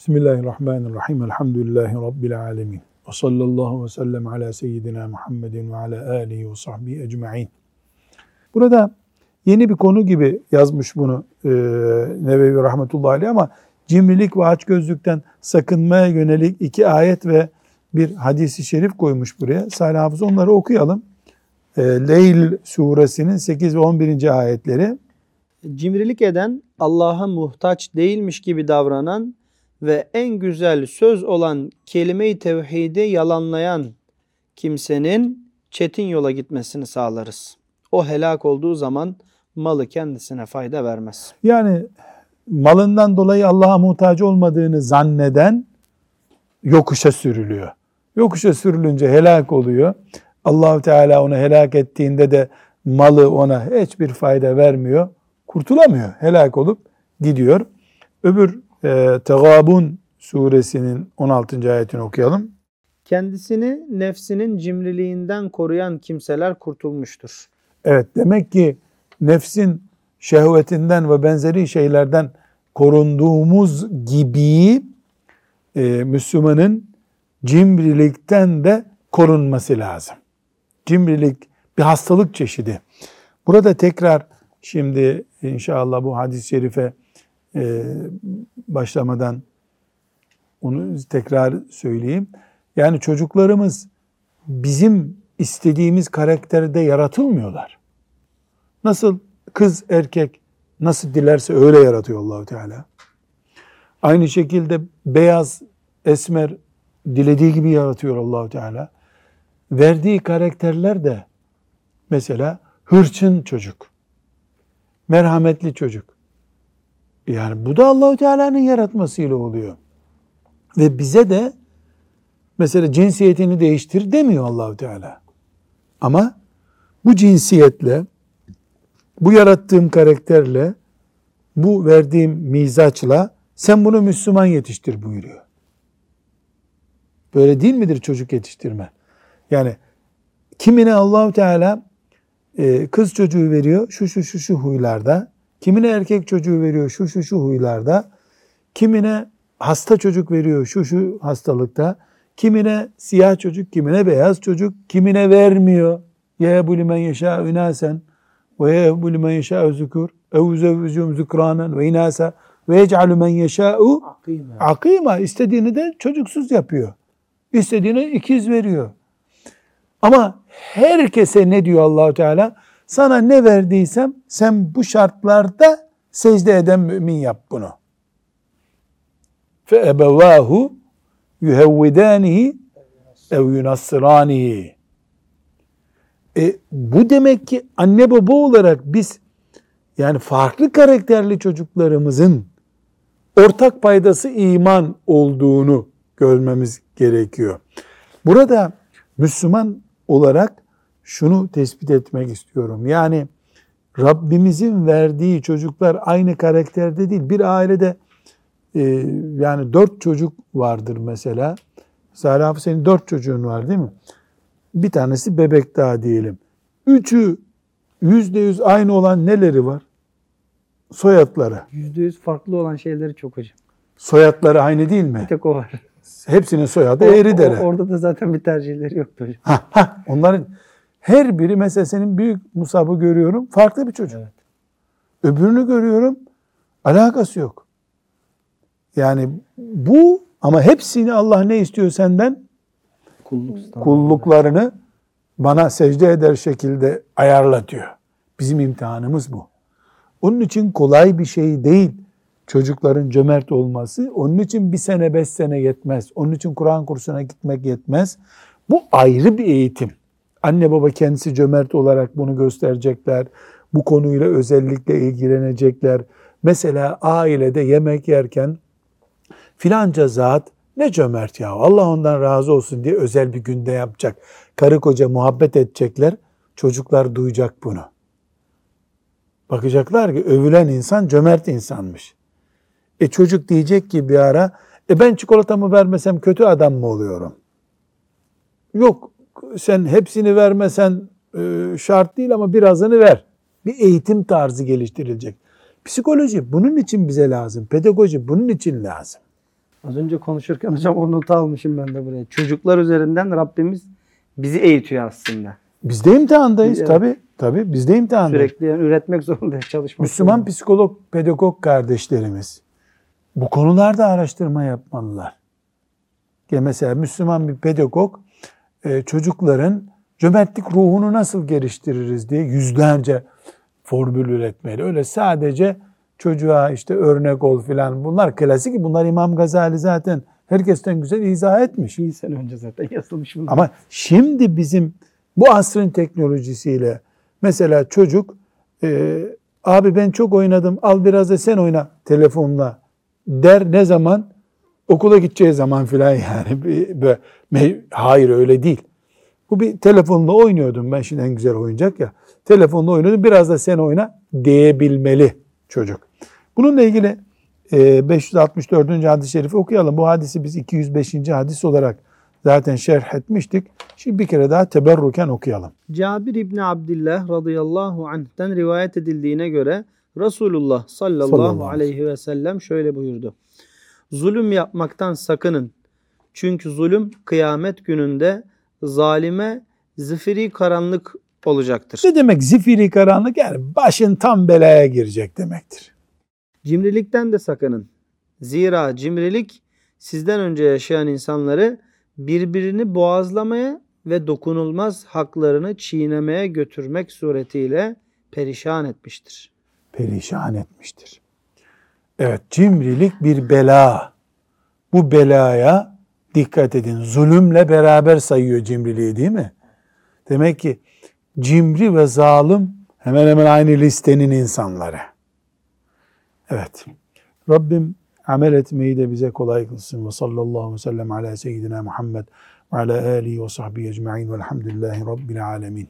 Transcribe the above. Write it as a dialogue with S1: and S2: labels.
S1: Bismillahirrahmanirrahim. Elhamdülillahi Rabbil alemin. Ve sallallahu ve sellem ala seyyidina Muhammedin ve ala alihi ve sahbihi ecma'in. Burada yeni bir konu gibi yazmış bunu e, Nevevi Rahmetullahi Aleyh ama cimrilik ve açgözlükten sakınmaya yönelik iki ayet ve bir hadisi şerif koymuş buraya. Salih Hafız onları okuyalım. E, Leyl suresinin 8 ve 11. ayetleri.
S2: Cimrilik eden, Allah'a muhtaç değilmiş gibi davranan ve en güzel söz olan kelime-i tevhidi yalanlayan kimsenin çetin yola gitmesini sağlarız. O helak olduğu zaman malı kendisine fayda vermez.
S1: Yani malından dolayı Allah'a muhtaç olmadığını zanneden yokuşa sürülüyor. Yokuşa sürülünce helak oluyor. allah Teala onu helak ettiğinde de malı ona hiçbir fayda vermiyor. Kurtulamıyor. Helak olup gidiyor. Öbür e, Tegabun suresinin 16. ayetini okuyalım.
S2: Kendisini nefsinin cimriliğinden koruyan kimseler kurtulmuştur.
S1: Evet demek ki nefsin şehvetinden ve benzeri şeylerden korunduğumuz gibi e, Müslümanın cimrilikten de korunması lazım. Cimrilik bir hastalık çeşidi. Burada tekrar şimdi inşallah bu hadis-i şerife e, başlamadan onu tekrar söyleyeyim. Yani çocuklarımız bizim istediğimiz karakterde yaratılmıyorlar. Nasıl kız erkek nasıl dilerse öyle yaratıyor Allahu Teala. Aynı şekilde beyaz esmer dilediği gibi yaratıyor Allahu Teala. Verdiği karakterler de mesela hırçın çocuk, merhametli çocuk. Yani bu da Allahu Teala'nın yaratmasıyla oluyor. Ve bize de mesela cinsiyetini değiştir demiyor Allahu Teala. Ama bu cinsiyetle, bu yarattığım karakterle, bu verdiğim mizaçla sen bunu Müslüman yetiştir buyuruyor. Böyle değil midir çocuk yetiştirme? Yani kimine Allahu Teala e, kız çocuğu veriyor şu şu şu şu huylarda, kimine erkek çocuğu veriyor şu şu şu huylarda, kimine hasta çocuk veriyor şu şu hastalıkta, kimine siyah çocuk, kimine beyaz çocuk, kimine vermiyor. Yehebu limen yeşâ ünasen ve yehebu limen yeşâ zükür ev zevvüzûm zükranen ve inâsa ve yec'alü men yeşâ'u akîmâ. istediğini de çocuksuz yapıyor. İstediğini ikiz veriyor. Ama herkese ne diyor Allahu Teala? Sana ne verdiysem sen bu şartlarda secde eden mümin yap bunu. Ebevahu yuhevvidanihi ev yunassıranihi. E, bu demek ki anne baba olarak biz yani farklı karakterli çocuklarımızın ortak paydası iman olduğunu görmemiz gerekiyor. Burada Müslüman olarak şunu tespit etmek istiyorum. Yani Rabbimizin verdiği çocuklar aynı karakterde değil. Bir ailede e, yani dört çocuk vardır mesela. Abi senin dört çocuğun var değil mi? Bir tanesi bebek daha diyelim. Üçü yüzde yüz aynı olan neleri var? Soyadları.
S2: Yüzde yüz farklı olan şeyleri çok hocam.
S1: Soyadları aynı değil mi?
S2: Bir tek o var.
S1: Hepsinin soyadı
S2: O-
S1: Eğridere.
S2: o- orada da zaten bir tercihleri yoktu hocam.
S1: Ha, ha, onların her biri mesela senin büyük Musab'ı görüyorum farklı bir çocuk.
S2: Evet.
S1: Öbürünü görüyorum alakası yok. Yani bu ama hepsini Allah ne istiyor senden?
S2: Kulluk.
S1: Kulluklarını bana secde eder şekilde ayarla diyor. Bizim imtihanımız bu. Onun için kolay bir şey değil çocukların cömert olması. Onun için bir sene beş sene yetmez. Onun için Kur'an kursuna gitmek yetmez. Bu ayrı bir eğitim. Anne baba kendisi cömert olarak bunu gösterecekler. Bu konuyla özellikle ilgilenecekler. Mesela ailede yemek yerken filanca zat ne cömert ya Allah ondan razı olsun diye özel bir günde yapacak. Karı koca muhabbet edecekler. Çocuklar duyacak bunu. Bakacaklar ki övülen insan cömert insanmış. E çocuk diyecek ki bir ara e ben çikolatamı vermesem kötü adam mı oluyorum? Yok sen hepsini vermesen e, şart değil ama birazını ver. Bir eğitim tarzı geliştirilecek. Psikoloji bunun için bize lazım. Pedagoji bunun için lazım.
S2: Az önce konuşurken hocam o notu almışım ben de buraya. Çocuklar üzerinden Rabbimiz bizi eğitiyor aslında.
S1: Biz de imtihandayız
S2: Evet.
S1: tabi. Tabi biz de imtihandayız.
S2: Sürekli yani üretmek zorundayız, çalışmak
S1: Müslüman
S2: zorundayız.
S1: psikolog, pedagog kardeşlerimiz bu konularda araştırma yapmalılar. Ya mesela Müslüman bir pedagog çocukların cömertlik ruhunu nasıl geliştiririz diye yüzlerce formül üretmeli. Öyle sadece çocuğa işte örnek ol filan bunlar klasik. Bunlar İmam Gazali zaten herkesten güzel izah etmiş.
S2: Bir sene önce zaten yazılmış bunlar.
S1: Ama şimdi bizim bu asrın teknolojisiyle mesela çocuk e, abi ben çok oynadım al biraz da sen oyna telefonla der ne zaman? Okula gideceği zaman filan yani. Bir- böyle- me- Hayır öyle değil. Bu bir telefonla oynuyordum ben şimdi en güzel oyuncak ya. Telefonla oynuyordum biraz da sen oyna diyebilmeli çocuk. Bununla ilgili e, 564. hadis-i şerifi okuyalım. Bu hadisi biz 205. hadis olarak zaten şerh etmiştik. Şimdi bir kere daha teberruken okuyalım.
S2: Cabir İbni Abdillah radıyallahu anh'ten rivayet edildiğine göre Resulullah sallallahu,
S1: Sallallahu
S2: aleyhi ve sellem şöyle buyurdu. Zulüm yapmaktan sakının. Çünkü zulüm kıyamet gününde zalime zifiri karanlık olacaktır.
S1: Ne demek zifiri karanlık? Yani başın tam belaya girecek demektir.
S2: Cimrilikten de sakının. Zira cimrilik sizden önce yaşayan insanları birbirini boğazlamaya ve dokunulmaz haklarını çiğnemeye götürmek suretiyle perişan etmiştir.
S1: Perişan etmiştir. Evet cimrilik bir bela. Bu belaya dikkat edin. Zulümle beraber sayıyor cimriliği değil mi? Demek ki cimri ve zalim hemen hemen aynı listenin insanları. Evet. Rabbim amel etmeyi de bize kolay kılsın. Ve sallallahu aleyhi ve sellem ala seyyidina Muhammed ve ala alihi ve sahbihi ecma'in velhamdülillahi rabbil alemin.